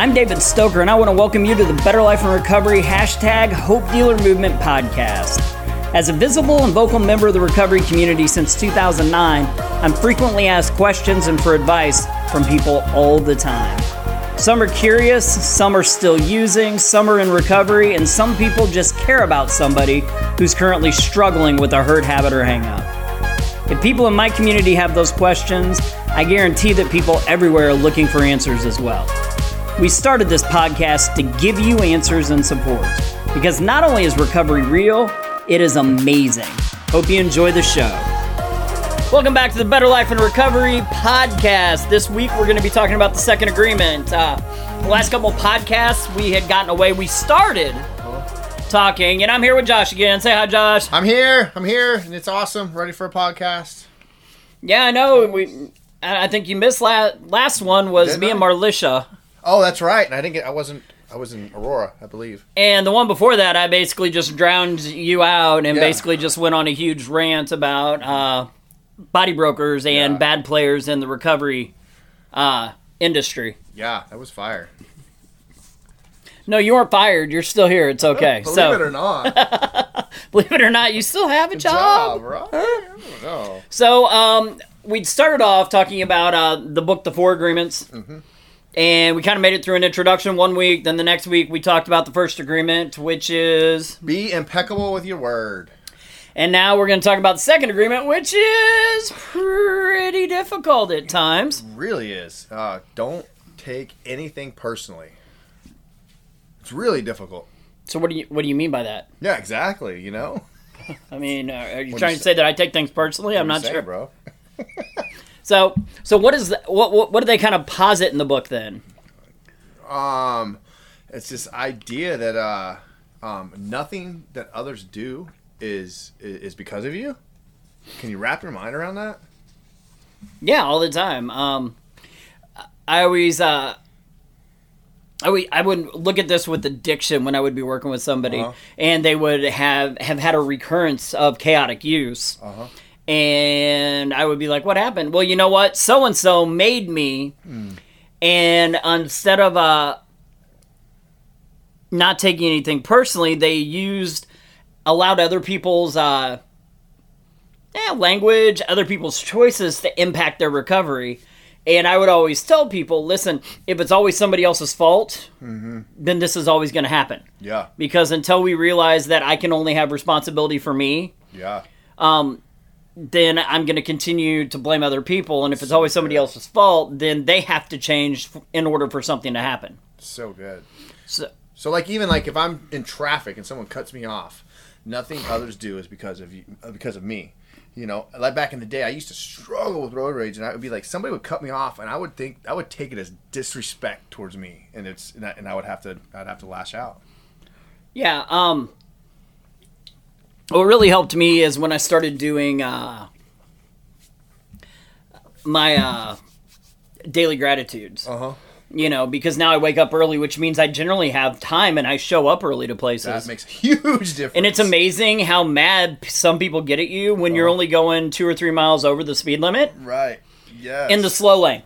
I'm David Stoecker, and I want to welcome you to the Better Life and Recovery hashtag Hope Dealer Movement podcast. As a visible and vocal member of the recovery community since 2009, I'm frequently asked questions and for advice from people all the time. Some are curious, some are still using, some are in recovery, and some people just care about somebody who's currently struggling with a hurt habit or hangup. If people in my community have those questions, I guarantee that people everywhere are looking for answers as well. We started this podcast to give you answers and support because not only is recovery real, it is amazing. Hope you enjoy the show. Welcome back to the Better Life and Recovery podcast. This week we're going to be talking about the second agreement. Uh, the last couple podcasts we had gotten away. We started talking, and I'm here with Josh again. Say hi, Josh. I'm here. I'm here, and it's awesome. Ready for a podcast. Yeah, I know. We, I think you missed last last one was Didn't me I? and Marlisha. Oh, that's right. And I didn't get. I wasn't. I was in Aurora, I believe. And the one before that, I basically just drowned you out and Yeah. basically just went on a huge rant about uh, body brokers and Yeah. bad players in the recovery uh, industry. Yeah, that was fire. No, you weren't fired. You're still here. It's okay. Believe so, it or not, believe it or not, you still have a job. job, right? So, um, we started off talking about uh, the book, The Four Agreements. Mm-hmm. And we kind of made it through an introduction one week. Then the next week, we talked about the first agreement, which is Be impeccable with your word. And now we're going to talk about the second agreement, which is pretty difficult at times. Really is. Uh, don't take anything personally. It's really difficult. So what do you what do you mean by that? Yeah, exactly. You know. I mean, uh, are you What'd trying you to say that I take things personally? I'm not you say, sure. bro. So so what is the, what, what what do they kind of posit in the book then? Um, it's this idea that uh, um, nothing that others do is is because of you. Can you wrap your mind around that? Yeah, all the time. Um, I always uh, I would I would look at this with addiction when I would be working with somebody, Uh-huh. and they would have have had a recurrence of chaotic use. Uh-huh. And I would be like, "What happened?" Well, you know what? So and so made me, and instead of uh, not taking anything personally, they used allowed other people's uh, yeah, language, other people's choices to impact their recovery. And I would always tell people, listen, if it's always somebody else's fault, then this is always going to happen. Yeah, Because until we realize that I can only have responsibility for me, yeah, then I'm going to continue to blame other people. And if it's always somebody else's fault, then they have to change in order for something to happen. so good. So, So like even like if I'm in traffic and someone cuts me off, nothing others do is because of you, uh, because of me. You know, like back in the day, I used to struggle with road rage, and I would be like, somebody would cut me off, and I would think I would take it as disrespect towards me, and it's and I, and I would have to I'd have to lash out. yeah. Um, what really helped me is when I started doing uh, my uh, daily gratitudes. Uh huh. You know, because now I wake up early, which means I generally have time and I show up early to places. That makes a huge difference. And it's amazing how mad some people get at you when you're only going two or three miles over the speed limit right. Yeah. in the slow lane.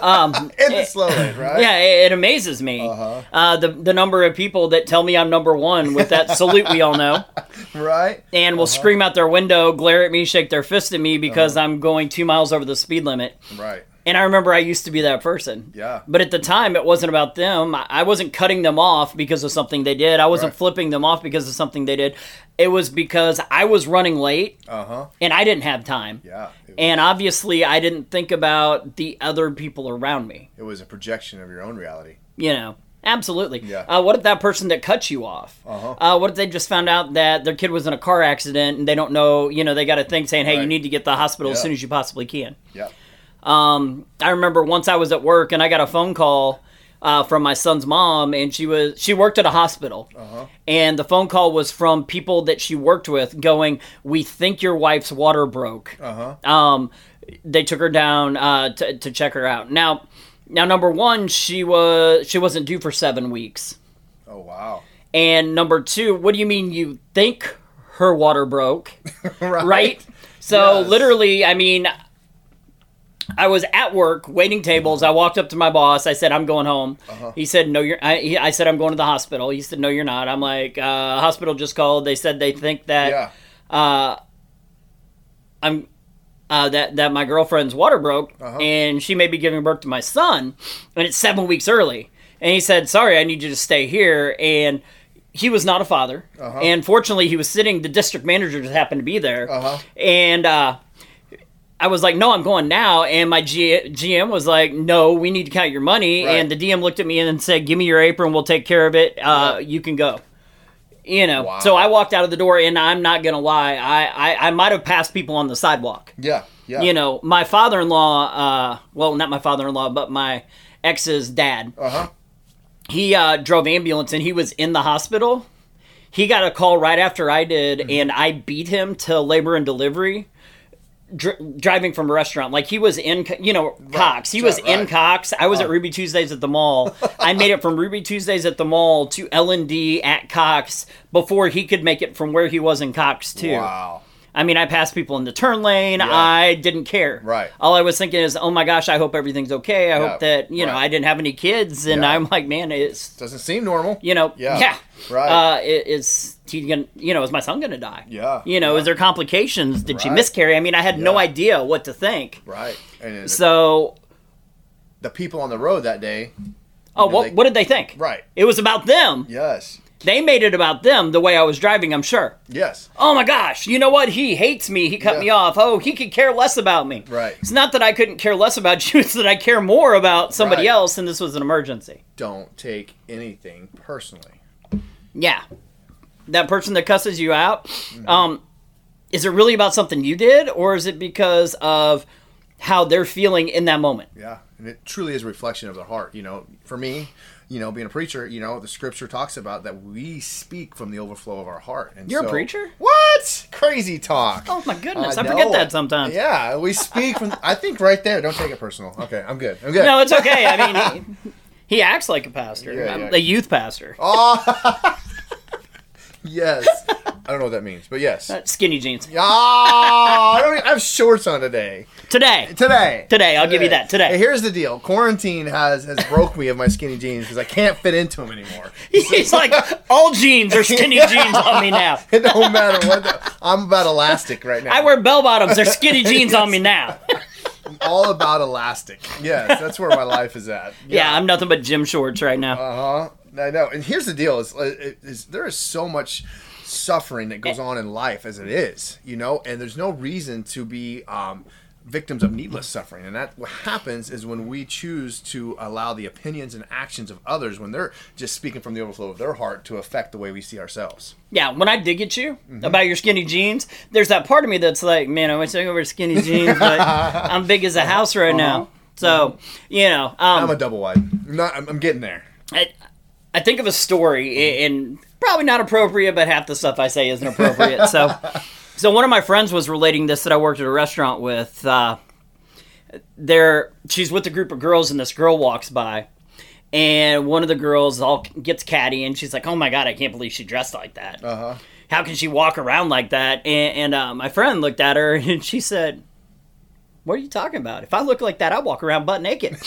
Um, in the slow lane, right? yeah, it, it amazes me. Uh-huh. Uh, the the number of people that tell me I'm number one with that salute we all know, Right. and will scream out their window, glare at me, shake their fist at me because I'm going two miles over the speed limit. Right. And I remember I used to be that person. Yeah. But at the time, it wasn't about them. I wasn't cutting them off because of something they did. I wasn't Right. flipping them off because of something they did. It was because I was running late Uh huh. and I didn't have time. Yeah. And obviously, I didn't think about the other people around me. it was a projection of your own reality. You know, absolutely. Yeah. Uh, what if that person that cut you off? Uh-huh. Uh, what if they just found out that their kid was in a car accident and they don't know? You know, they got a thing saying, "Hey, you need to get to the hospital as soon as you possibly can." Yeah. Um, I remember once I was at work and I got a phone call uh, from my son's mom, and she was she worked at a hospital, Uh-huh. and the phone call was from people that she worked with, going, "We think your wife's water broke." Uh huh. Um, they took her down uh, to to check her out. Now, now number one, she was she wasn't due for seven weeks, Oh wow. and number two, what do you mean you think her water broke? right. right? So Yes. literally, I mean, I was at work waiting tables. I walked up to my boss. I said, "I'm going home." Uh-huh. He said, "No, you're." I, he, I said, "I'm going to the hospital." He said, "No, you're not." I'm like, uh, "Hospital just called. They said they think that Yeah. uh, I'm uh, that that my girlfriend's water broke Uh-huh. and she may be giving birth to my son, and it's seven weeks early." And he said, "Sorry, I need you to stay here." And he was not a father, Uh-huh. and fortunately, he was sitting. The district manager just happened to be there, Uh-huh. and. I was like, no, I'm going now. And my G- GM was like, no, we need to count your money. Right. And the DM looked at me and said, give me your apron. We'll take care of it. Uh, You can go. You know, Wow. so I walked out of the door, and I'm not going to lie. I, I, I might have passed people on the sidewalk. Yeah. Yeah. You know, my father in law, uh, well, not my father in law, but my ex's dad, Uh huh. he uh, drove ambulance and he was in the hospital. He got a call right after I did, Mm-hmm. and I beat him to labor and delivery. Dr- driving from a restaurant, like he was in, you know, Cox. He was right. in Cox. I was at Ruby Tuesdays at the mall. I made it from Ruby Tuesdays at the mall to L and D at Cox before he could make it from where he was in Cox too. Wow. I mean, I passed people in the turn lane. I didn't care. Right. All I was thinking is, oh my gosh, I hope everything's okay. I Yeah, hope that you know. I didn't have any kids, and Yeah. I'm like, man, it Doesn't seem normal. you know, Yeah. yeah, Right. Uh, is he gonna, you know, is my son gonna die? Yeah, You know, yeah. is there complications? Did she miscarry? I mean, I had no idea what to think. Right. And So, the people on the road that day. oh, what, they- what did they think? Right. It was about them. Yes. They made it about them the way I was driving. I'm sure. Yes. Oh my gosh, you know what? He hates me. He cut Yeah. me off. Oh, he could care less about me. Right. It's not that I couldn't care less about you, it's that I care more about somebody Right. else and this was an emergency. Don't take anything personally. Yeah. That person that cusses you out, Mm-hmm. um, is it really about something you did or is it because of how they're feeling in that moment? Yeah, and it truly is a reflection of the heart. You know, for me, you know, being a preacher, you know, the scripture talks about that we speak from the overflow of our heart. And You're a preacher? What? Crazy talk. Oh my goodness, I I, forget know that sometimes. Yeah, we speak from. I think right there. Don't take it personal. Okay, I'm good. I'm good. No, it's okay. I mean, he, he acts like a pastor, Yeah, yeah. a youth pastor. Oh. yes. I don't know what that means, but yes. Uh, Skinny jeans. Oh, I, don't even, I have shorts on today. Today. Today. Today, I'll give you that, today. Hey, here's the deal. Quarantine has has broke me of my skinny jeans because I can't fit into them anymore. He's like, all jeans are skinny jeans on me now. It don't matter what. The, I'm about elastic right now. I wear bell bottoms. They're skinny jeans on me now. I'm all about elastic. Yes, that's where my life is at. Yeah, I'm nothing but gym shorts right now. Uh huh. I know. And here's the deal: is, is there is so much suffering that goes on in life as it is, you know, and there's no reason to be um, victims of needless suffering. And that what happens is when we choose to allow the opinions and actions of others when they're just speaking from the overflow of their heart to affect the way we see ourselves. Yeah, when I dig at you Mm-hmm. about your skinny jeans, there's that part of me that's like, man, I wish I could wear skinny jeans, but I'm big as a house right now. So, you know, um, Uh-huh. I'm a double wide. I'm not. I'm, I'm getting there. I, I think of a story, and probably not appropriate, but half the stuff I say isn't appropriate. so, so one of my friends was relating this that I worked at a restaurant with. Uh, there, she's with a group of girls, and this girl walks by, and one of the girls all gets catty, and she's like, "Oh my god, I can't believe she dressed like that. Uh huh. How can she walk around like that?" And, and uh, my friend looked at her, and she said. What are you talking about? If I look like that, I walk around butt naked.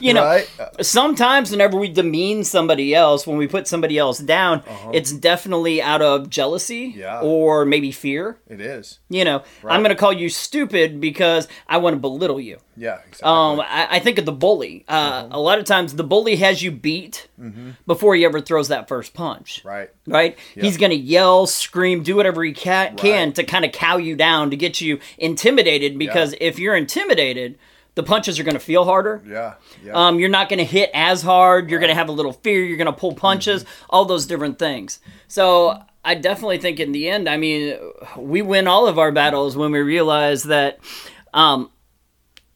you know, Right. sometimes whenever we demean somebody else, when we put somebody else down, Uh-huh. it's definitely out of jealousy Yeah. or maybe fear. It is. You know, Right. I'm going to call you stupid because I want to belittle you. Yeah. Exactly. Um, I, I think of the bully. Uh, Uh-huh. A lot of times, the bully has you beat before he ever throws that first punch. Mm-hmm. right. Right? He's going to yell, scream, do whatever he ca- can Right. to kind of cow you down, to get you intimidated. Because if you're intimidated, the punches are going to feel harder. Yeah. Yeah. Um, you're not going to hit as hard. You're going to have a little fear. You're going to pull punches. Mm-hmm. All those different things. So I definitely think in the end, I mean, we win all of our battles when we realize that. Um,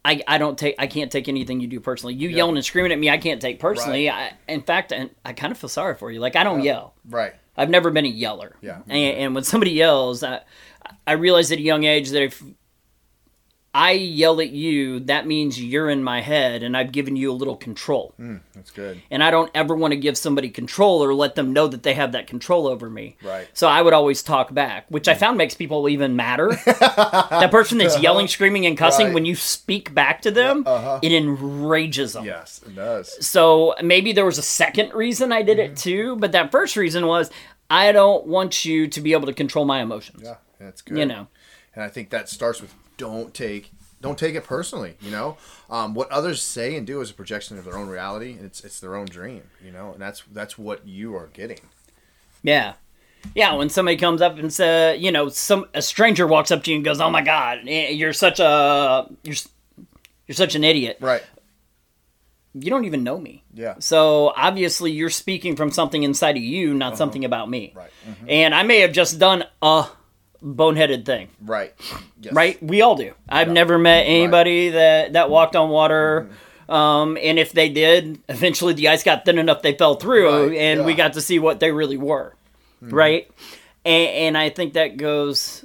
I, I don't take I can't take anything you do personally. You yelling and screaming at me, I can't take personally. I, in fact, and I kind of feel sorry for you. Like I don't yell. right. I've never been a yeller. Yeah. And, and when somebody yells, I, I realized at a young age that if I yell at you, that means you're in my head and I've given you a little control. Hmm, that's good. And I don't ever want to give somebody control or let them know that they have that control over me. Right. So I would always talk back, which I hmm. found makes people even madder. that person that's yelling, screaming, and cussing, Right. when you speak back to them, uh-huh. it enrages them. Yes, it does. So maybe there was a second reason I did it hmm. too, but that first reason was I don't want you to be able to control my emotions. Yeah, that's good. You know. and I think that starts with don't take don't take it personally. You know, um, what others say and do is a projection of their own reality, and it's it's their own dream. You know, and that's that's what you are getting. Yeah. Yeah, when somebody comes up and says, you know, some a stranger walks up to you and goes, "Oh my god, eh, you're such a you're you're such an idiot." Right. You don't even know me. Yeah. So obviously you're speaking from something inside of you, not something about me. Right. Mhm. And I may have just done a boneheaded thing. Right. Yes. Right? We all do. I've never met anybody that that walked on water. Mm-hmm. Um, and if they did, eventually the ice got thin enough they fell through, Right, and we got to see what they really were. Mm-hmm. Right? And, and I think that goes.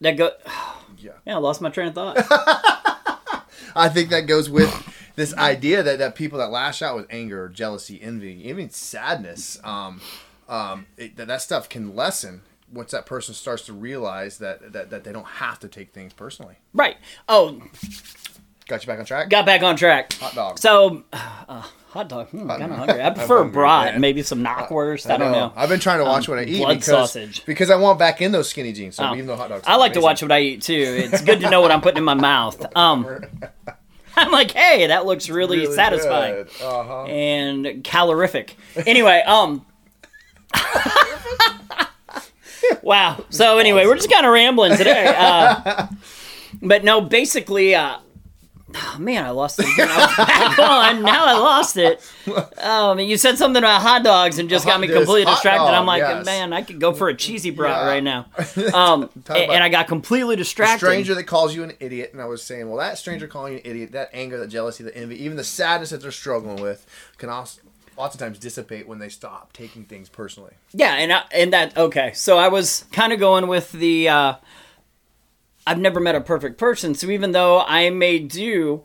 That go. Yeah. Yeah, I lost my train of thought. I think that goes with this idea that, that people that lash out with anger, jealousy, envy, even sadness, um, um, it, that that stuff can lessen once that person starts to realize that, that that they don't have to take things personally. right. Oh, Got you back on track. got back on track. Hot dog. So, uh, hot dog. Hmm, kind of hungry. I prefer hungry, brat, man. maybe some knockwurst. I, don't know. I've been trying to watch what I eat blood because, sausage. because I want back in those skinny jeans. So Oh. even though hot dogs, I like to watch what I eat too. It's good to know what I'm putting in my mouth. Um, I'm like, hey, that looks really, satisfying Uh huh. and calorific. Anyway, um. wow. So anyway, we're just kind of rambling today. Uh, but no, basically, uh, oh, man, I lost it. I on. Now I lost it. Um, you said something about hot dogs and just got me completely distracted. dog, I'm like, yes. man, I could go for a cheesy brat Yeah. right now. Um, and, and I got completely distracted. stranger that calls you an idiot, and I was saying, well, that stranger calling you an idiot, that anger, that jealousy, that envy, even the sadness that they're struggling with, can also lots of times dissipate when they stop taking things personally. Yeah, and I, and that okay. So I was kind of going with the. Uh, I've never met a perfect person, so even though I may do,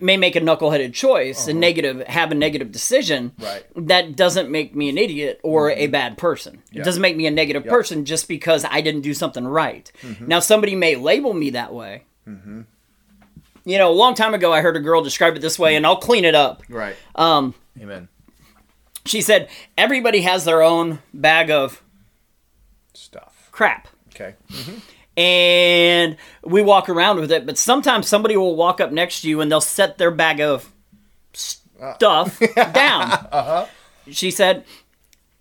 may make a knuckleheaded choice, a negative, have a negative decision, Right. that doesn't make me an idiot or a bad person. It doesn't make me a negative person just because I didn't do something right. Now somebody may label me that way. You know, a long time ago, I heard a girl describe it this way, and I'll clean it up. Right. Um, Amen. She said, "Everybody has their own bag of Stuff. crap." Okay. and we walk around with it. But sometimes somebody will walk up next to you and they'll set their bag of stuff down. Uh-huh. She said,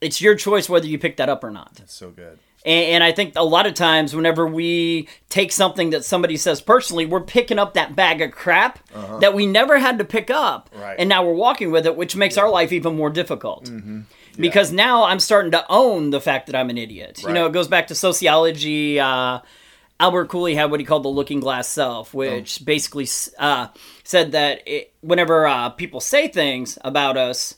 "It's your choice whether you pick that up or not." That's so good. And, and I think a lot of times, whenever we take something that somebody says personally, we're picking up that bag of crap that we never had to pick up, Right. and now we're walking with it, which makes our life even more difficult. Because now I'm starting to own the fact that I'm an idiot. You know, it goes back to sociology. Uh, Albert Cooley had what he called the looking glass self, which basically uh, said that it, whenever uh, people say things about us,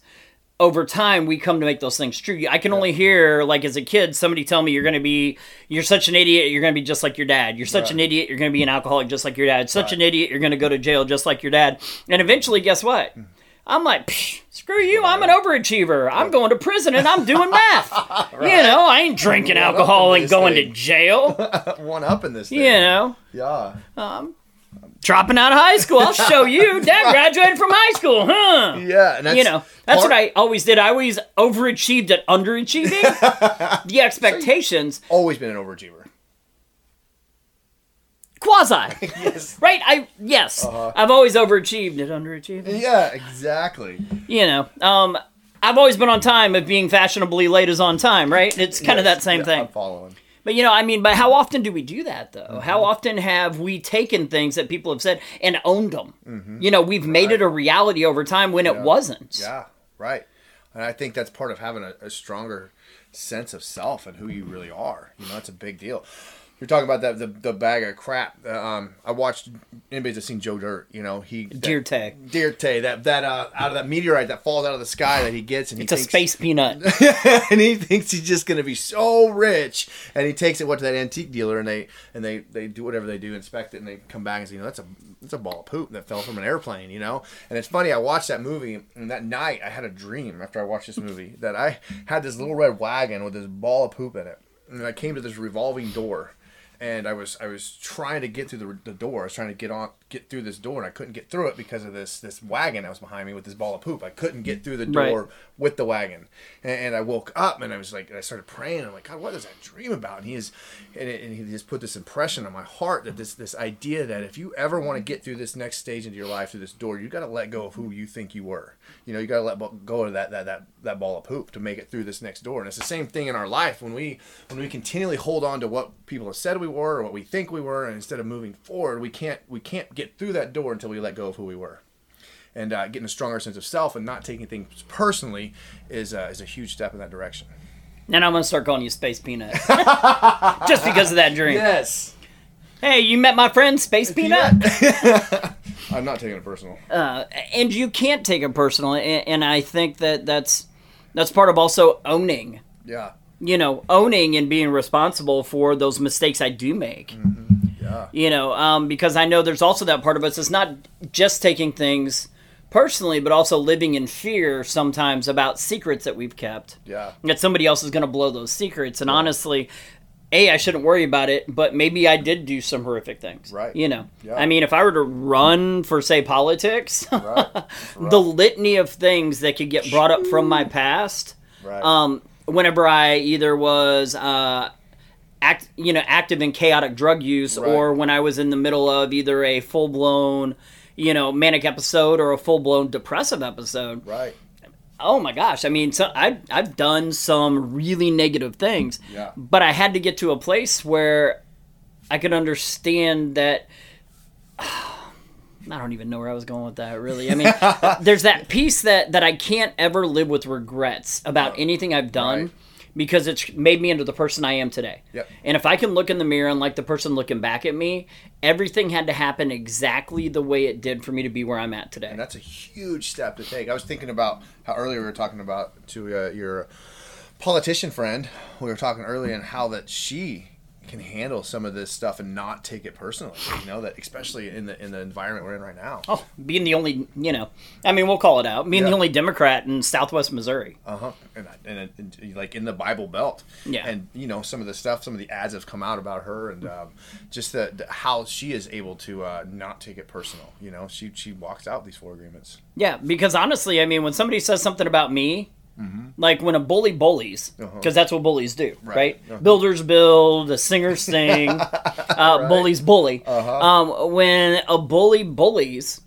over time we come to make those things true. I can only hear like as a kid somebody tell me you're going to be you're such an idiot, you're going to be just like your dad. You're such an idiot, you're going to be an alcoholic just like your dad. Such Right. an idiot, you're going to go to jail just like your dad. And eventually guess what? Hmm. I'm like, "Psh, screw you, I'm an overachiever. I'm going to prison and I'm doing math. You know, I ain't drinking alcohol and going to jail. One up in this. Thing. You know, Yeah. Um, dropping out of high school. I'll show you. Dad graduated from high school, huh? Yeah. And that's you know that's part- what i always did i always overachieved at underachieving the expectations always been an overachiever. quasi yes. right i yes i've always overachieved at underachieving Yeah. Exactly. you know um i've always been on time if being fashionably late is on time right it's kind of that same Yeah, thing I'm following. But you know i mean but how often do we do that though Mm-hmm. how often have we taken things that people have said and owned them you know we've made it a reality over time when it wasn't Mm-hmm. Yeah. Right. And I think that's part of having a, a stronger sense of self and who you really are. You know, it's a big deal. You're talking about that the, the bag of crap. Um, I watched anybody's seen Joe Dirt. You know he Deer tag. Deer Tay, that that uh, out of that meteorite that falls out of the sky that he gets, and he It's a space peanut. and he thinks he's just gonna be so rich, and he takes it what to that antique dealer, and they and they they do whatever they do, inspect it, and they come back and say, you know, that's a that's a ball of poop that fell from an airplane, you know. And it's funny, I watched that movie, and that night I had a dream after I watched this movie that I had this little red wagon with this ball of poop in it, and I came to this revolving door and I was I was trying to get through the, the door. I was trying to get on get through this door, and I couldn't get through it because of this this wagon that was behind me with this ball of poop. I couldn't get through the door Right. with the wagon, and, and I woke up and I was like, and I started praying. I'm like, God, what is that dream about? And he is, and, it, and he just put this impression on my heart that this this idea that if you ever want to get through this next stage into your life through this door, you got to let go of who you think you were. You know, you got to let go of that that that that ball of poop to make it through this next door. And it's the same thing in our life when we when we continually hold on to what people have said we were or what we think we were, and instead of moving forward, we can't we can't get through that door until we let go of who we were. And uh, getting a stronger sense of self and not taking things personally is uh, is a huge step in that direction. And I'm gonna start calling you Space Peanut, just because of that dream. Yes. Hey, you met my friend Space Peanut, I'm not taking it personal. uh, and you can't take it personal. And, and I think that that's that's part of also owning. Yeah. You know, owning and being responsible for those mistakes I do make. Yeah. You know, um, because I know there's also that part of us. It's not just taking things personally, but also living in fear sometimes about secrets that we've kept. Yeah. that somebody else is going to blow those secrets. And honestly, a I shouldn't worry about it, but maybe I did do some horrific things. Right. You know, Yeah. I mean, if I were to run for say politics, Right. the litany of things that could get brought up from my past. Right. Um, whenever I either was. Uh, Act, you know, active in chaotic drug use, Right. or when I was in the middle of either a full blown, you know, manic episode or a full blown depressive episode right. oh my gosh i mean so I've, I've done some really negative things Yeah. but i had to get to a place where i could understand that i don't even know where i was going with that really i mean there's that piece that that i can't ever live with regrets about anything i've done Right. because it's made me into the person i am today Yep. and if i can look in the mirror and like the person looking back at me everything had to happen exactly the way it did for me to be where i'm at today And that's a huge step to take. I was thinking about how earlier we were talking about to uh, your politician friend. We were talking earlier and how that she can handle some of this stuff and not take it personally. You know that especially in the in the environment we're in right now. Oh, being the only, you know, I mean, we'll call it out. Being Yeah. the only Democrat in Southwest Missouri. Uh huh. And, and, and like in the Bible Belt. Yeah. And you know some of the stuff, some of the ads have come out about her, and um, just the, the how she is able to uh, not take it personal. You know, she she walks out these four agreements. Yeah, because honestly, I mean, when somebody says something about me, like when a bully bullies, because Mm-hmm. Uh-huh. that's what bullies do, right? Right. Uh-huh. Builders build, the singers sing, uh, bullies bully. Uh-huh. Um, when a bully bullies,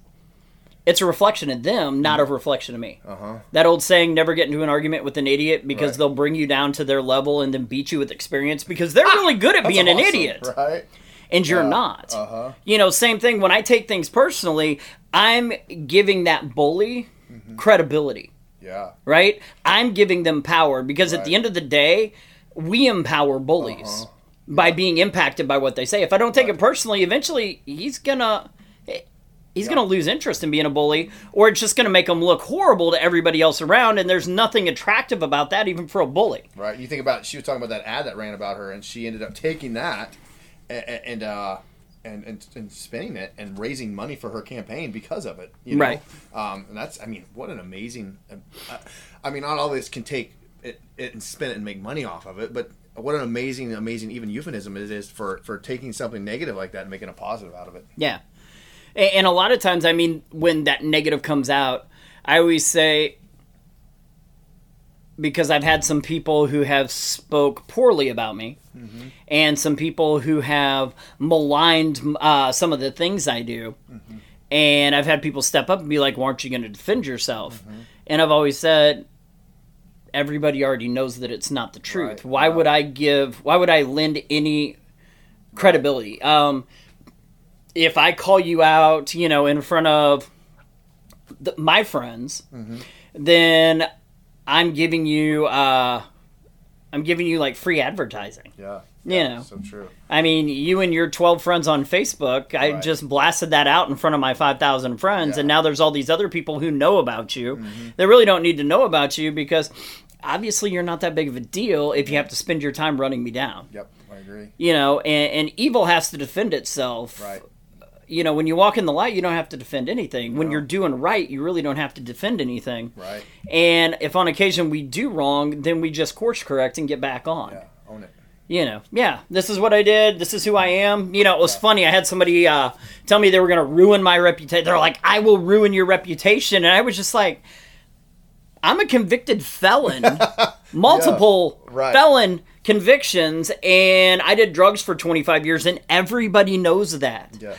it's a reflection of them, not a reflection of me. Uh-huh. That old saying, never get into an argument with an idiot because Right. they'll bring you down to their level and then beat you with experience because they're really good at being an idiot right? and you're Yeah. not. Uh-huh. You know, same thing when I take things personally, I'm giving that bully Mm-hmm. credibility, Yeah. right? I'm giving them power because at the end of the day, we empower bullies Uh-huh. by being impacted by what they say. If I don't take it personally, eventually he's gonna he's Yeah. gonna lose interest in being a bully, or it's just gonna make him look horrible to everybody else around. And there's nothing attractive about that, even for a bully. Right. You think about she was talking about that ad that ran about her, and she ended up taking that and and uh, and, and, and spending it and raising money for her campaign because of it. You know? Right. Um, and that's I mean, what an amazing. Uh, I mean, not all this can take it, it and spend it and make money off of it, but what an amazing, amazing even euphemism it is for for taking something negative like that and making a positive out of it. Yeah. And a lot of times, I mean, when that negative comes out, I always say, because I've had some people who have spoke poorly about me, and some people who have maligned uh, some of the things I do, and I've had people step up and be like, "Well, aren't you going to defend yourself?" And I've always said, everybody already knows that it's not the truth. Right, Why would I give? Why would I lend any credibility? Um, if I call you out, you know, in front of the, my friends, then I'm giving you uh, I'm giving you like free advertising. Yeah. You yeah, know. So true. I mean, you and your 12 friends on Facebook, I Right. just blasted that out in front of my 5,000 friends, Yeah. Mm-hmm. and now there's all these other people who know about you. They really don't need to know about you because obviously you're not that big of a deal if you have to spend your time running me down. Yep. I agree. You know, and, and evil has to defend itself. Right. You know, when you walk in the light, you don't have to defend anything. When you're doing right, you really don't have to defend anything. Right. And if on occasion we do wrong, then we just course correct and get back on Yeah. Own it. you know, yeah, this is what I did. This is who I am. You know, it was funny. I had somebody uh, tell me they were going to ruin my reputation. They're like, I will ruin your reputation. And I was just like, I'm a convicted felon, multiple Yeah, right. felon convictions, and I did drugs for 25 years, and everybody knows that. Yeah.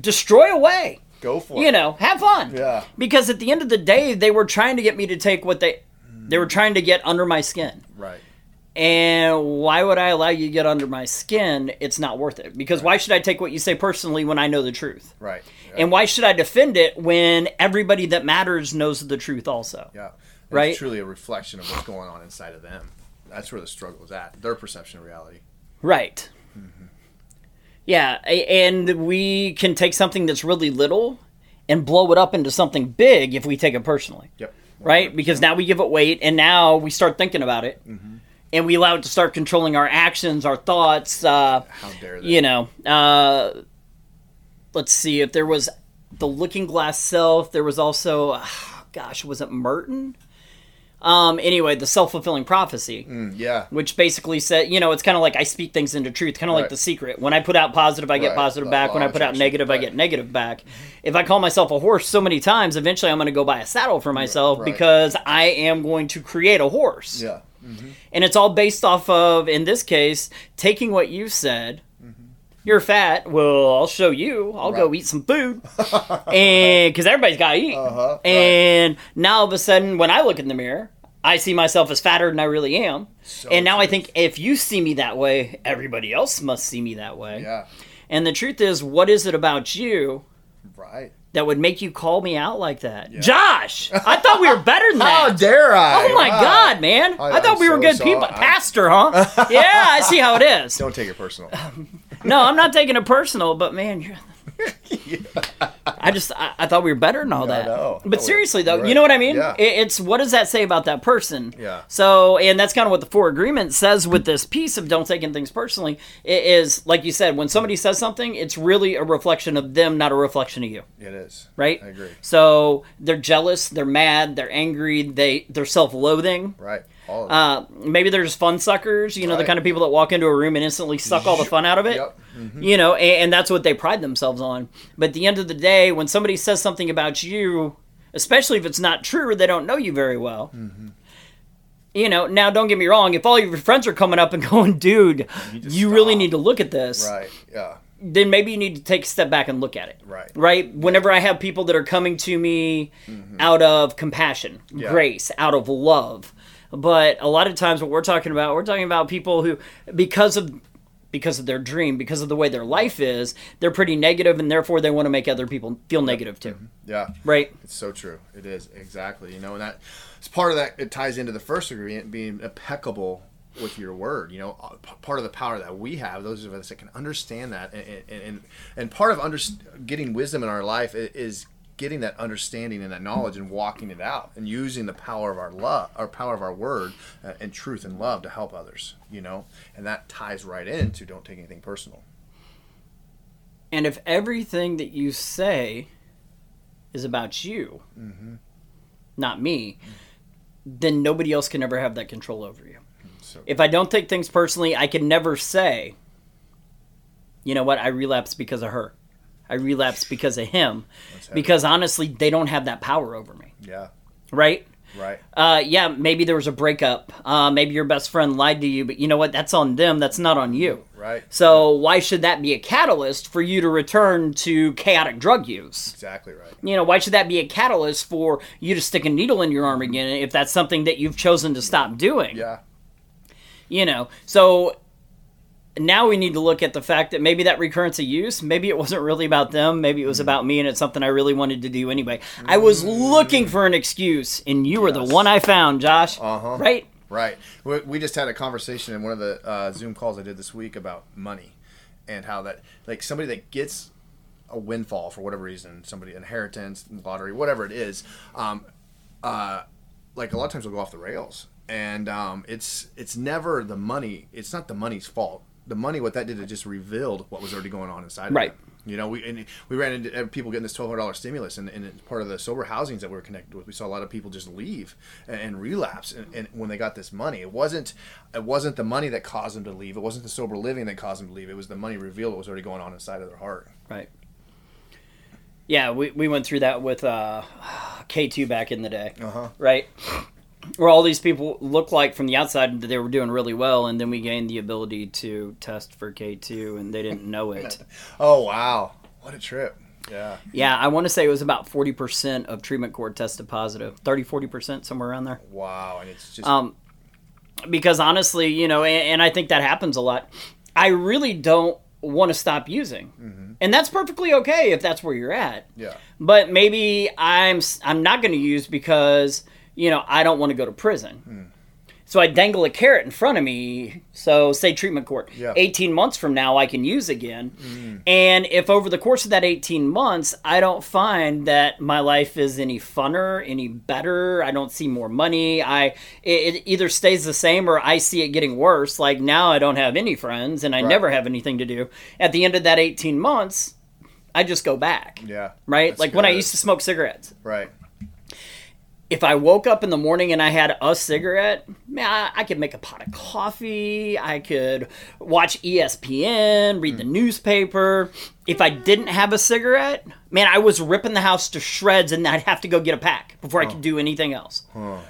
Destroy away. Go for You it. You know, have fun. Yeah. Because at the end of the day, they were trying to get me to take what they. They were trying to get under my skin. Right. And why would I allow you to get under my skin? It's not worth it. Because why should I take what you say personally when I know the truth? Right. Yeah. And why should I defend it when everybody that matters knows the truth also? yeah. It's Right. truly a reflection of what's going on inside of them. That's where the struggle is at. Their perception of reality. Right. Mm-hmm. Yeah, and we can take something that's really little and blow it up into something big if we take it personally. Yep. right? Because now we give it weight, and now we start thinking about it, and we allow it to start controlling our actions, our thoughts. Uh, How dare they? you know, uh, let's see if there was the Looking Glass Self. There was also, ah, gosh, was it Merton? Um, anyway, the self fulfilling prophecy Mm, yeah. which basically said, you know, it's kind of like I speak things into truth, kind of like the secret. When I put out positive, I get Right. positive The back. When I put out negative, I get negative back. If I call myself a horse so many times, eventually I'm going to go buy a saddle for myself Right. because I am going to create a horse. Yeah. And it's all based off of, in this case, taking what you said. You're fat. Well, I'll show you. I'll go eat some food, and because everybody's got to eat. Uh-huh, right. And now all of a sudden, when I look in the mirror, I see myself as fatter than I really am. So and now I think if you see me that way, everybody else must see me that way. Yeah. And the truth is, what is it about you Right. that would make you call me out like that? Josh, I thought we were better than How that. dare I? Oh my Wow. God, man! I- I, thought I'm we were so good sorry. people. Pastor, huh? yeah, I see how it is. Don't take it personal. No, I'm not taking it personal, but man, you're. I just I, I thought we were better than all Yeah, that. know. But Oh, seriously though, you're you know what I mean? Yeah. It, it's what does that say about that person? Yeah. So, and that's kind of what the four agreement says with this piece of don't taking things personally. It is like you said, when somebody says something, it's really a reflection of them, not a reflection of you, It is. right? I agree. So they're jealous, they're mad, they're angry, they they're self-loathing. Right. All of it. Uh, maybe they're just fun suckers, you know, the kind of people that walk into a room and instantly suck all the fun out of it. Yep. You know, and, and that's what they pride themselves on. But at the end of the day, when somebody says something about you, especially if it's not true or they don't know you very well, you know, now don't get me wrong, if all your friends are coming up and going, dude, you, to really need to look at this, Right. Yeah. then maybe you need to take a step back and look at it. Right. Right? Whenever I have people that are coming to me out of compassion, Mm-hmm. Yeah. grace, out of love. But a lot of times what we're talking about, we're talking about people who because of because of their dream, because of the way their life is, they're pretty negative and therefore they want to make other people feel negative too. Yeah. Right? It's so true. It is exactly. You know, and that it's part of that. It ties into the first agreement being impeccable with your word. You know, uh, part of the power that we have, those of us that can understand that, and and and, and part of under, getting wisdom in our life is getting that understanding and that knowledge and walking it out and using the power of our love, our power of our word uh, and truth and love to help others. You know, and that ties right into don't take anything personal. And if everything that you say is about you, not me, then nobody else can ever have that control over you. So If I don't take things personally, I can never say, you know what, I relapse because of her. I relapse because of him. Because honestly, they don't have that power over me. yeah, Right? right. Uh, yeah, maybe there was a breakup. Uh, maybe your best friend lied to you, but you know what? That's on them. That's not on you. Right. So why should that be a catalyst for you to return to chaotic drug use? Exactly right. You know, why should that be a catalyst for you to stick a needle in your arm again if that's something that you've chosen to stop doing? Yeah. You know, so now we need to look at the fact that maybe that recurrence of use, maybe it wasn't really about them, maybe it was about me and it's something I really wanted to do anyway. I was looking for an excuse and you were the one I found, Josh. Uh-huh. Right? Right. We, we just had a conversation in one of the uh, Zoom calls I did this week about money and how that, like, somebody that gets a windfall for whatever reason, somebody inheritance, lottery, whatever it is, um, uh, like a lot of times will go off the rails, and um, it's it's never the money. It's not the money's fault. The money, what that did, it just revealed what was already going on inside. Right. Of them. You know, we and we ran into uh, people getting this twelve hundred dollars stimulus, and, and it's part of the sober housings that we were connected with. We saw a lot of people just leave and, and relapse, and, and when they got this money, it wasn't it wasn't the money that caused them to leave. It wasn't the sober living that caused them to leave. It was the money revealed what was already going on inside of their heart. Right. Yeah, we, we went through that with uh, K2 back in the day. Uh-huh. Right? Where all these people looked like from the outside that they were doing really well, and then we gained the ability to test for K2, and they didn't know it. Oh wow, what a trip! Yeah. yeah, I want to say it was about 40% of treatment court tested positive. 30, 40%, somewhere around there. Wow, and it's just Um, because honestly, you know, and, and I think that happens a lot. I really don't want to stop using, and that's perfectly okay if that's where you're at. yeah, But maybe I'm I'm not going to use because you know I don't want to go to prison. Hmm. So I dangle a carrot in front of me. So say treatment court. Yeah. 18 months from now I can use again. Hmm. And if over the course of that 18 months I don't find that my life is any funner, any better, I don't see more money, I it, it either stays the same or I see it getting worse. Like now I don't have any friends and I Right. never have anything to do. At the end of that 18 months, I just go back yeah, right? Like when I used to smoke cigarettes. right, If I woke up in the morning and I had a cigarette, man, I, I could make a pot of coffee. I could watch ESPN, read the hmm. newspaper. If I didn't have a cigarette, man, I was ripping the house to shreds and I'd have to go get a pack before I could do anything else.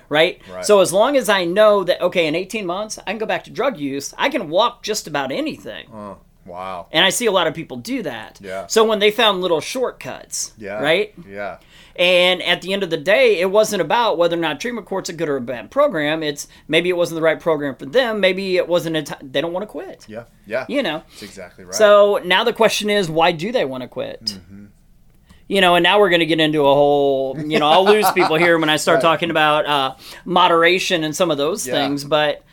Right? Right. So as long as I know that, okay, in 18 months, I can go back to drug use, I can walk just about anything. oh, wow, And I see a lot of people do that. Yeah. So when they found little shortcuts, yeah, right? yeah, And at the end of the day, it wasn't about whether or not treatment court's a good or a bad program. It's maybe it wasn't the right program for them. Maybe it wasn't a t- they don't want to quit. yeah, yeah. You know. That's exactly right. So now the question is, why do they want to quit? Mm-hmm. You know, and now we're going to get into a whole. You know, I'll lose people here when I start Right. talking about uh, moderation and some of those Yeah. things. But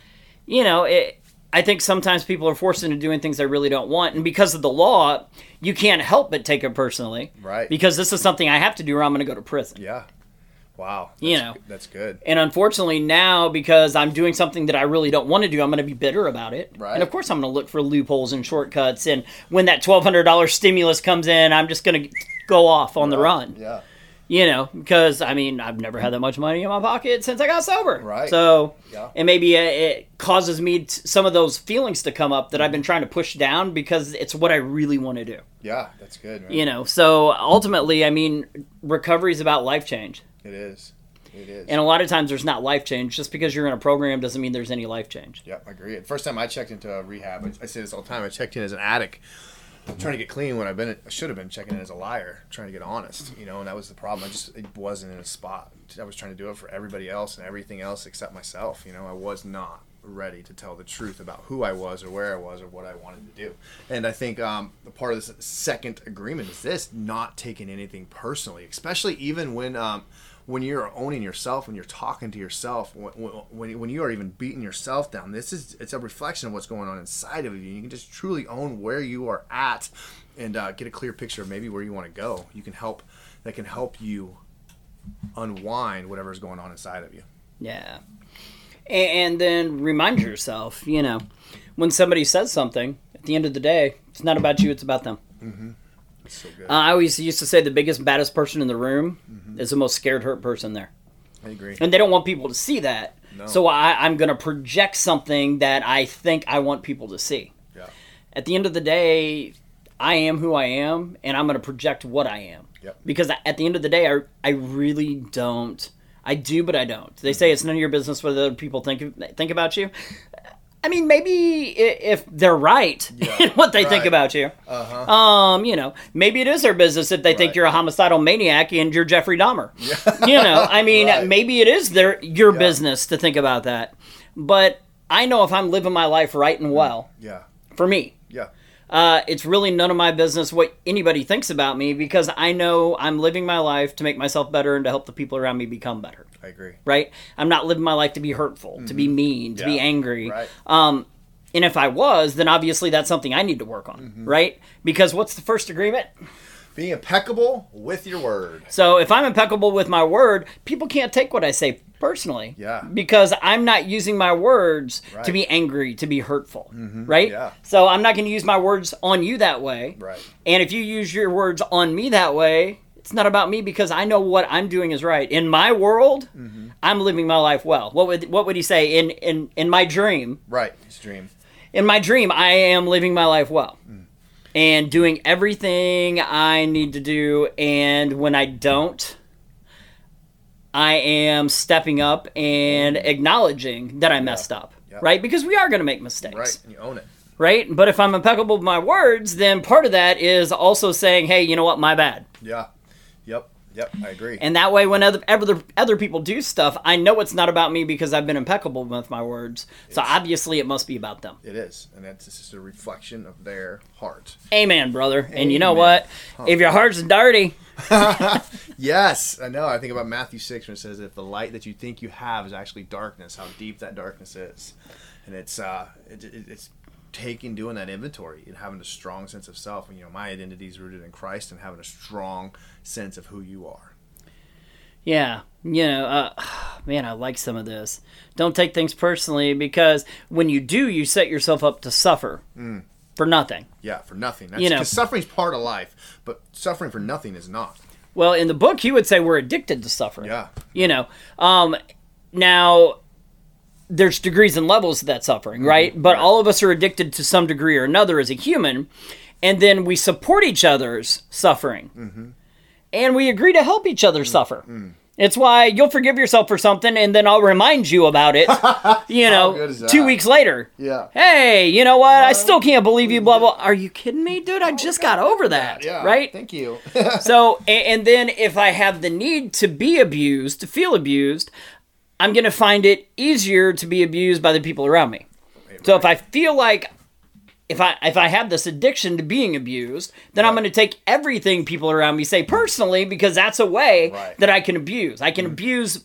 you know, it, I think sometimes people are forced into doing things they really don't want, and because of the law, you can't help but take it personally. Right. Because this is something I have to do, or I'm going to go to prison. yeah, wow, You know. that's good. And unfortunately, now because I'm doing something that I really don't want to do, I'm going to be bitter about it. Right. And of course, I'm going to look for loopholes and shortcuts. And when that $1,200 stimulus comes in, I'm just going to go off on the run. Yeah, You know, because I mean, I've never had that much money in my pocket since I got sober. Right. So, Yeah. and maybe it, causes me t- some of those feelings to come up that I've been trying to push down because it's what I really want to do. yeah, that's good. Man. You know, so ultimately, I mean, recovery is about life change. It is. It is. And a lot of times there's not life change. Just because you're in a program doesn't mean there's any life change. Yep, I agree. First time I checked into a rehab, I, I say this all the time. I checked in as an addict, trying to get clean when I've been. I should have been checking in as a liar, trying to get honest. You know, and that was the problem. I just it wasn't in a spot. I was trying to do it for everybody else and everything else except myself. You know, I was not ready to tell the truth about who I was or where I was or what I wanted to do. And I think um, part of this second agreement is this: not taking anything personally, especially even when. Um, when you're owning yourself, when you're talking to yourself, when, when, when you are even beating yourself down, this is it's a reflection of what's going on inside of you. You can just truly own where you are at and uh, get a clear picture of maybe where you want to go. You can help that can help you unwind whatever's going on inside of you. Yeah. And then remind yourself, you know, when somebody says something, at the end of the day, it's not about you, it's about them. It's so good. Uh, I always used to say the biggest, baddest person in the room Mm-hmm. is the most scared, hurt person there. I agree. And they don't want people to see that. No. So I, I'm going to project something that I think I want people to see. Yeah. At the end of the day, I am who I am, and I'm going to project what I am. Yep. Because at the end of the day, I, I really don't. I do, but I don't. They say it's none of your business what other people think think about you. I mean, maybe if they're right Yeah, in what they think about you, Uh-huh. um, you know, maybe it is their business if they think you're a homicidal maniac and you're Jeffrey Dahmer. You know, I mean, Right. maybe it is their your Yeah. business to think about that. But I know if I'm living my life right and well, Yeah. for me, Yeah. Uh, it's really none of my business what anybody thinks about me because I know I'm living my life to make myself better and to help the people around me become better. I agree. Right? I'm not living my life to be hurtful, to be mean, to be Mm-hmm. Angry. Right. Um, and if I was, then obviously that's something I need to work on, Mm-hmm. right? Because what's the first agreement? Being impeccable with your word. So if I'm impeccable with my word, people can't take what I say personally. Yeah. Because I'm not using my words to Right. Mm-hmm. be angry, to be hurtful. Right? Yeah. So I'm not going to use my words on you that way. Right. And if you use your words on me that way, it's not about me because I know what I'm doing is right. In my world, Mm-hmm. I'm living my life well. What would what would he say in in in my dream? Right. A dream. in my dream, I am living my life well Hmm. And doing everything I need to do. And when I don't, I am stepping up and acknowledging that I messed up, Yeah. right? Because we are going to make mistakes, Right. And you own it. right? But if I'm impeccable with my words, then part of that is also saying, hey, you know what, my bad. Yeah. Yep. Yep. I agree. And that way, when other, other other people do stuff, I know it's not about me because I've been impeccable with my words. So obviously, it must be about them. it is. And that's just a reflection of their heart. Amen, brother. And you know Amen. what? If your heart's dirty, Yes, I know. I think about Matthew 6 when it says, if the light that you think you have is actually darkness, how deep that darkness is. And it's uh, it, it, it's taking, doing that inventory and having a strong sense of self. And, you know, my identity is rooted in Christ and having a strong sense of who you are. yeah, you know, uh, man, I like some of this. Don't take things personally because when you do, you set yourself up to suffer for nothing. Yeah, for nothing. That's, You know. Suffering's part of life, but suffering for nothing is not. Well, in the book, he would say we're addicted to suffering. Yeah. You know, um, now there's degrees and levels to that suffering, mm-hmm. right? But all of us are addicted to some degree or another as a human, and then we support each other's suffering, mm-hmm. and we agree to help each other mm-hmm. suffer. It's why you'll forgive yourself for something, and then I'll remind you about it. You know, two weeks later. Yeah. Hey, you know what? I still can't believe you. Blah blah. Are you kidding me, dude? I oh, just got over that. Yeah. Right. Thank you. So, a- and then if I have the need to be abused, to feel abused, I'm going to find it easier to be abused by the people around me. So if I feel like if I if I have this addiction to being abused, then I'm going to take everything people around me say personally because that's a way Right. that I can abuse. I can abuse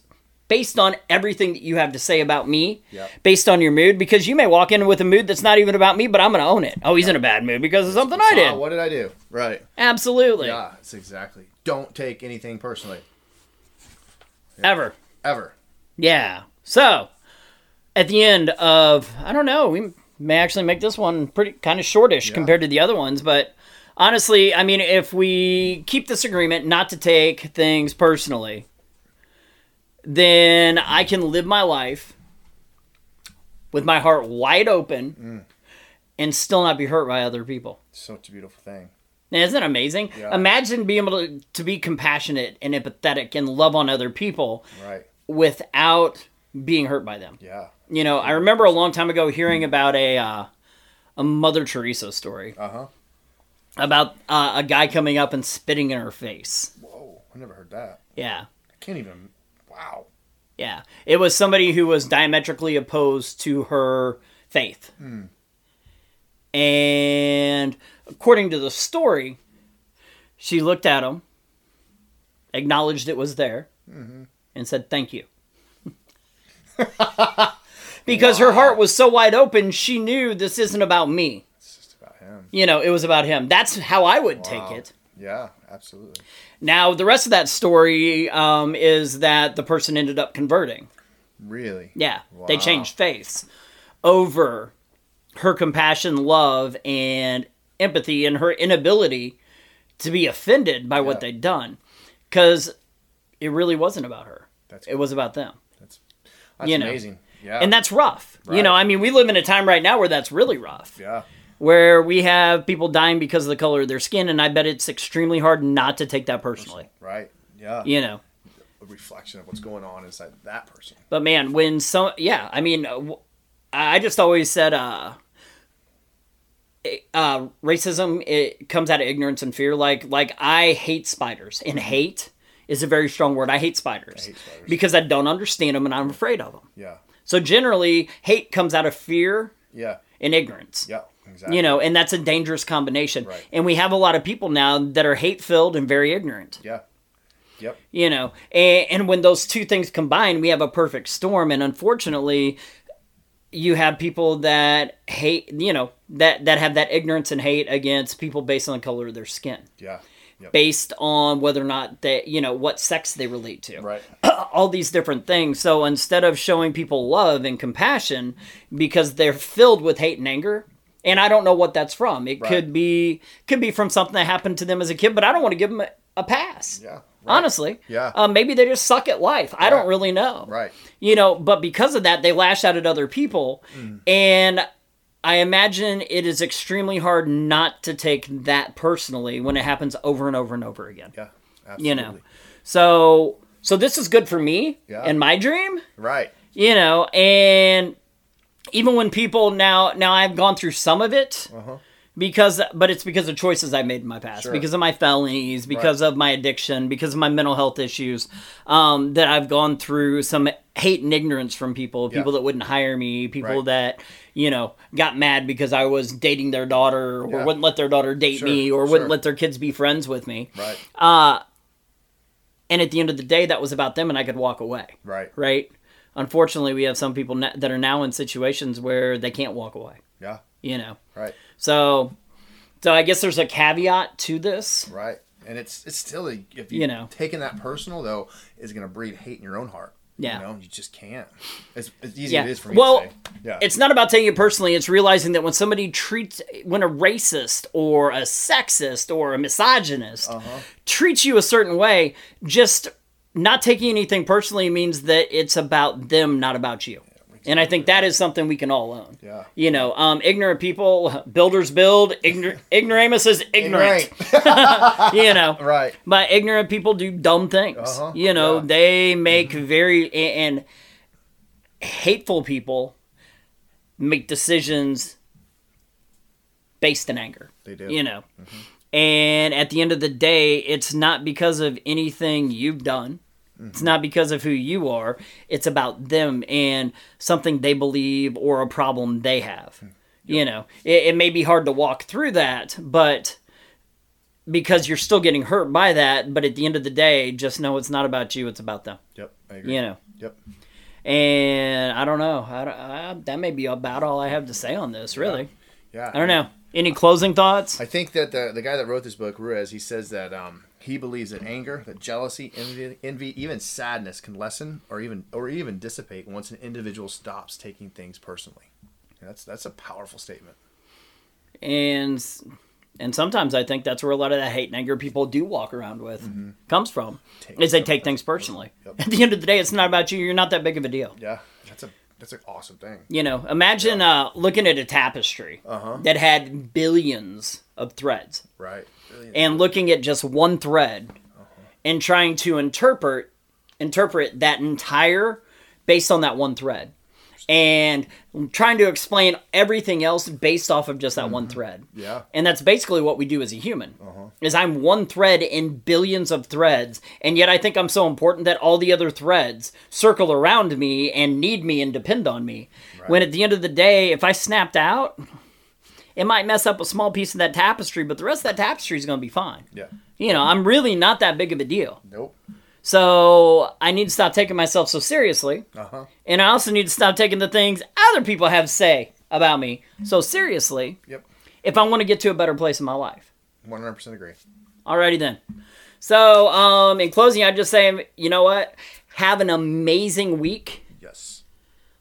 based on everything that you have to say about me, Yep. based on your mood because you may walk in with a mood that's not even about me, but I'm going to own it. Oh, he's in a bad mood because of something I Ah, did. what did I do? Right. Absolutely. Yeah, it's exactly. Don't take anything personally. Ever. Ever. Yeah. So, at the end of, I don't know, we may actually make this one pretty kind of shortish Yeah. compared to the other ones, but honestly, I mean, if we keep this agreement not to take things personally, then I can live my life with my heart wide open mm. and still not be hurt by other people. Such a beautiful thing. Now, isn't it amazing? Yeah. Imagine being able to, to be compassionate and empathetic and love on other people Right. Without being hurt by them. Yeah. You know, I remember a long time ago hearing about a uh, a Mother Teresa story Uh huh. about uh, a guy coming up and spitting in her face. Whoa. I never heard that. Yeah, I can't even. Wow. yeah. It was somebody who was diametrically opposed to her faith. Hmm. And according to the story, she looked at him, acknowledged it was there, and said, Thank you. because her heart was so wide open, she knew this isn't about me. It's just about him. You know, it was about him. That's how I would take it. Yeah. Absolutely. Now, the rest of that story um, is that the person ended up converting. Really. Yeah, they changed faiths over her compassion, love, and empathy, and her inability to be offended by what they'd done, because it really wasn't about her. That's It was about them, That's you know. amazing. Yeah. and that's rough. You know, I mean, we live in a time right now where that's really rough. Yeah. where we have people dying because of the color of their skin, and I bet it's extremely hard not to take that personally. Right. Yeah. You know, A reflection of what's going on inside that person. but man, when some, yeah, I mean, I just always said, uh, uh, racism it comes out of ignorance and fear. Like, like I hate spiders, and hate is a very strong word. I hate spiders, hate spiders. because I don't understand them and I'm afraid of them. Yeah. So generally, hate comes out of fear Yeah. and ignorance. Yeah. exactly. You know, and that's a dangerous combination. Right. And we have a lot of people now that are hate filled and very ignorant. Yeah. Yep. You know, and, and when those two things combine, we have a perfect storm. And unfortunately, you have people that hate, you know, that that have that ignorance and hate against people based on the color of their skin, Yeah. Yep. based on whether or not they, you know, what sex they relate to Right. all these different things. So instead of showing people love and compassion because they're filled with hate and anger, and I don't know what that's from. It Right. could be could be from something that happened to them as a kid, but I don't want to give them a, a pass. Yeah. Right. Honestly, Yeah. uh, maybe they just suck at life. I don't really know. Right. You know, but because of that, they lash out at other people, Mm. and I imagine it is extremely hard not to take that personally when it happens over and over and over again. Yeah. Absolutely. You know, so so this is good for me Yeah. and my dream Right. you know and even when people now now i've gone through some of it uh-huh. Because but it's because of choices i made in my past Sure. because of my felonies because of my addiction because of my mental health issues um, that i've gone through some hate and ignorance from people people that wouldn't hire me people Right. that you know got mad because i was dating their daughter or Yeah. wouldn't let their daughter date Sure, me or wouldn't let their kids be friends with me Right. and at the end of the day that was about them and i could walk away Right. right? Unfortunately, we have some people that are now in situations where they can't walk away. Yeah. You know, Right. So so I guess there's a caveat to this. Right. And it's it's still a, if you, You know. taking that personal though is going to breed hate in your own heart. Yeah. You know, you just can't. It's, it's easy Yeah. it is for me Well, to say. Yeah. It's not about taking it personally. It's realizing that when somebody treats, when a racist or a sexist or a misogynist Uh-huh. treats you a certain way, just not taking anything personally means that it's about them, not about you. And I think that is something we can all own. Yeah. You know, um, ignorant people, builders build. Ignor- ignoramus is ignorant. Right. You know, right. but ignorant people do dumb things. Uh-huh, You know, yeah. Mm-hmm. they make very and hateful people make decisions based in anger. They do. You know. And at the end of the day, it's not because of anything you've done. It's not because of who you are. It's about them and something they believe or a problem they have. You know, it, it may be hard to walk through that, but because you're still getting hurt by that. But at the end of the day, just know it's not about you, it's about them. Yep. I agree. You know. Yep. And I don't know. I I, that may be about all I have to say on this, really. Yeah. I don't know. Any closing thoughts? I think that the the guy that wrote this book, Ruiz, he says that um, he believes that anger, that jealousy, envy, envy, even sadness can lessen or even or even dissipate once an individual stops taking things personally. That's that's a powerful statement. and and sometimes I think that's where a lot of that hate and anger people do walk around with comes from, Take is they take things personally. Yep. At the end of the day, it's not about you. You're not that big of a deal. Yeah, that's a that's an awesome thing. You know, imagine uh, looking at a tapestry Uh-huh. that had billions of threads, Right. And looking at just one thread, uh-huh. and trying to interpret interpret that entire based on that one thread, and trying to explain everything else based off of just that one mm-hmm. thread. Yeah. And that's basically what we do as a human. Uh-huh. Is I'm one thread in billions of threads, and yet I think I'm so important that all the other threads circle around me and need me and depend on me. When at the end of the day, if I snapped out, it might mess up a small piece of that tapestry, but the rest of that tapestry is going to be fine. Yeah. You know, I'm really not that big of a deal. Nope. So I need to stop taking myself so seriously. Uh huh. And I also need to stop taking the things other people have to say about me so seriously Yep. if I want to get to a better place in my life. One hundred percent agree. Alrighty then. So, um, in closing, I'd just say, you know what? Have an amazing week. Yes.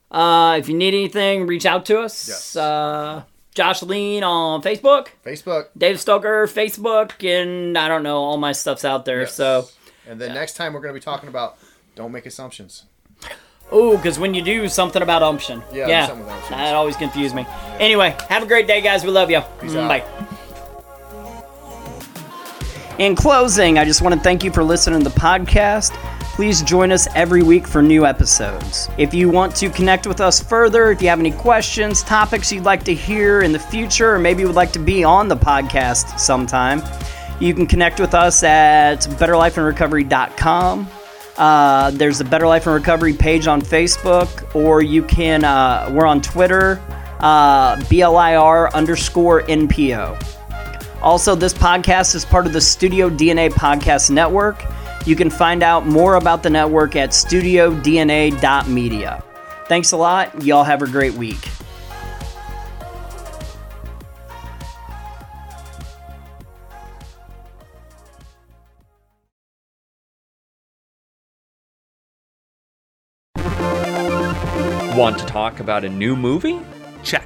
Uh, if you need anything, reach out to us. Yes. Uh, Josh Lean on Facebook, Facebook. Dave Stoecker Facebook, and I don't know, all my stuff's out there. Yes. So, And then next time we're going to be talking about don't make assumptions. Oh, because when you do something about umption, Yeah, yeah, something with umption. that always confused me. Anyway, have a great day, guys. We love you. Peace Mm, out. Bye. In closing, I just want to thank you for listening to the podcast. Please join us every week for new episodes. If you want to connect with us further, if you have any questions, topics you'd like to hear in the future, or maybe would like to be on the podcast sometime, you can connect with us at betterlifeinrecovery.com. Uh, there's the Better Life in Recovery page on Facebook, or you can, uh, we're on Twitter uh, BLIR underscore NPO. Also, this podcast is part of the Studio DNA Podcast Network. You can find out more about the network at studiodna.media. Thanks a lot. Y'all have a great week. Want to talk about a new movie? Check.